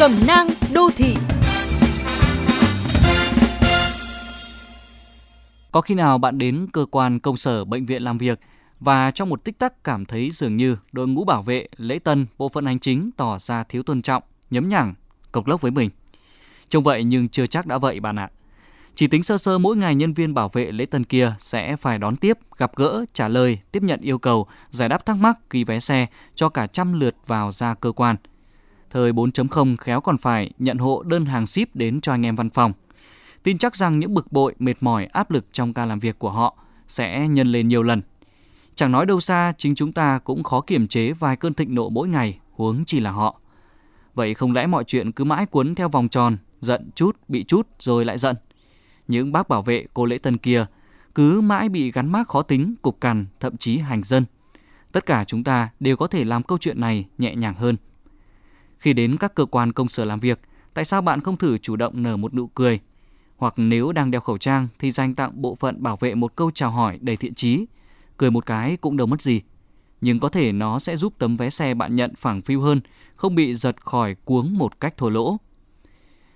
Cẩm nang đô thị Có khi nào bạn đến cơ quan công sở bệnh viện làm việc và trong một tích tắc cảm thấy dường như đội ngũ bảo vệ, lễ tân, bộ phận hành chính tỏ ra thiếu tôn trọng, nhấm nhẳng, cộc lốc với mình. Trông vậy nhưng chưa chắc đã vậy bạn ạ. Chỉ tính sơ sơ mỗi ngày nhân viên bảo vệ lễ tân kia sẽ phải đón tiếp, gặp gỡ, trả lời, tiếp nhận yêu cầu, giải đáp thắc mắc, ghi vé xe cho cả trăm lượt vào ra cơ quan. Thời 4.0 khéo còn phải nhận hộ đơn hàng ship đến cho anh em văn phòng. Tin chắc rằng những bực bội, mệt mỏi, áp lực trong ca làm việc của họ sẽ nhân lên nhiều lần. Chẳng nói đâu xa, chính chúng ta cũng khó kiềm chế vài cơn thịnh nộ mỗi ngày, huống chỉ là họ. Vậy không lẽ mọi chuyện cứ mãi cuốn theo vòng tròn, giận chút, bị chút rồi lại giận. Những bác bảo vệ cô lễ tân kia cứ mãi bị gắn mác khó tính, cục cằn, thậm chí hành dân. Tất cả chúng ta đều có thể làm câu chuyện này nhẹ nhàng hơn. Khi đến các cơ quan công sở làm việc, tại sao bạn không thử chủ động nở một nụ cười? Hoặc nếu đang đeo khẩu trang thì dành tặng bộ phận bảo vệ một câu chào hỏi đầy thiện chí. Cười một cái cũng đâu mất gì. Nhưng có thể nó sẽ giúp tấm vé xe bạn nhận phẳng phiu hơn, không bị giật khỏi cuống một cách thô lỗ.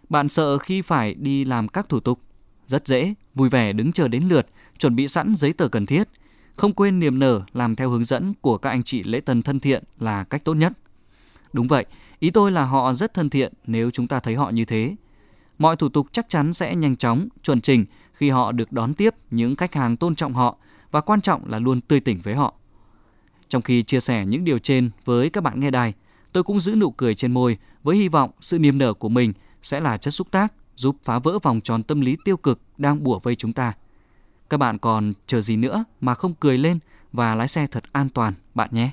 Bạn sợ khi phải đi làm các thủ tục. Rất dễ, vui vẻ đứng chờ đến lượt, chuẩn bị sẵn giấy tờ cần thiết. Không quên niềm nở làm theo hướng dẫn của các anh chị lễ tân thân thiện là cách tốt nhất. Đúng vậy, ý tôi là họ rất thân thiện nếu chúng ta thấy họ như thế. Mọi thủ tục chắc chắn sẽ nhanh chóng, chuẩn trình khi họ được đón tiếp những khách hàng tôn trọng họ và quan trọng là luôn tươi tỉnh với họ. Trong khi chia sẻ những điều trên với các bạn nghe đài, tôi cũng giữ nụ cười trên môi với hy vọng sự niềm nở của mình sẽ là chất xúc tác giúp phá vỡ vòng tròn tâm lý tiêu cực đang bủa vây chúng ta. Các bạn còn chờ gì nữa mà không cười lên và lái xe thật an toàn bạn nhé.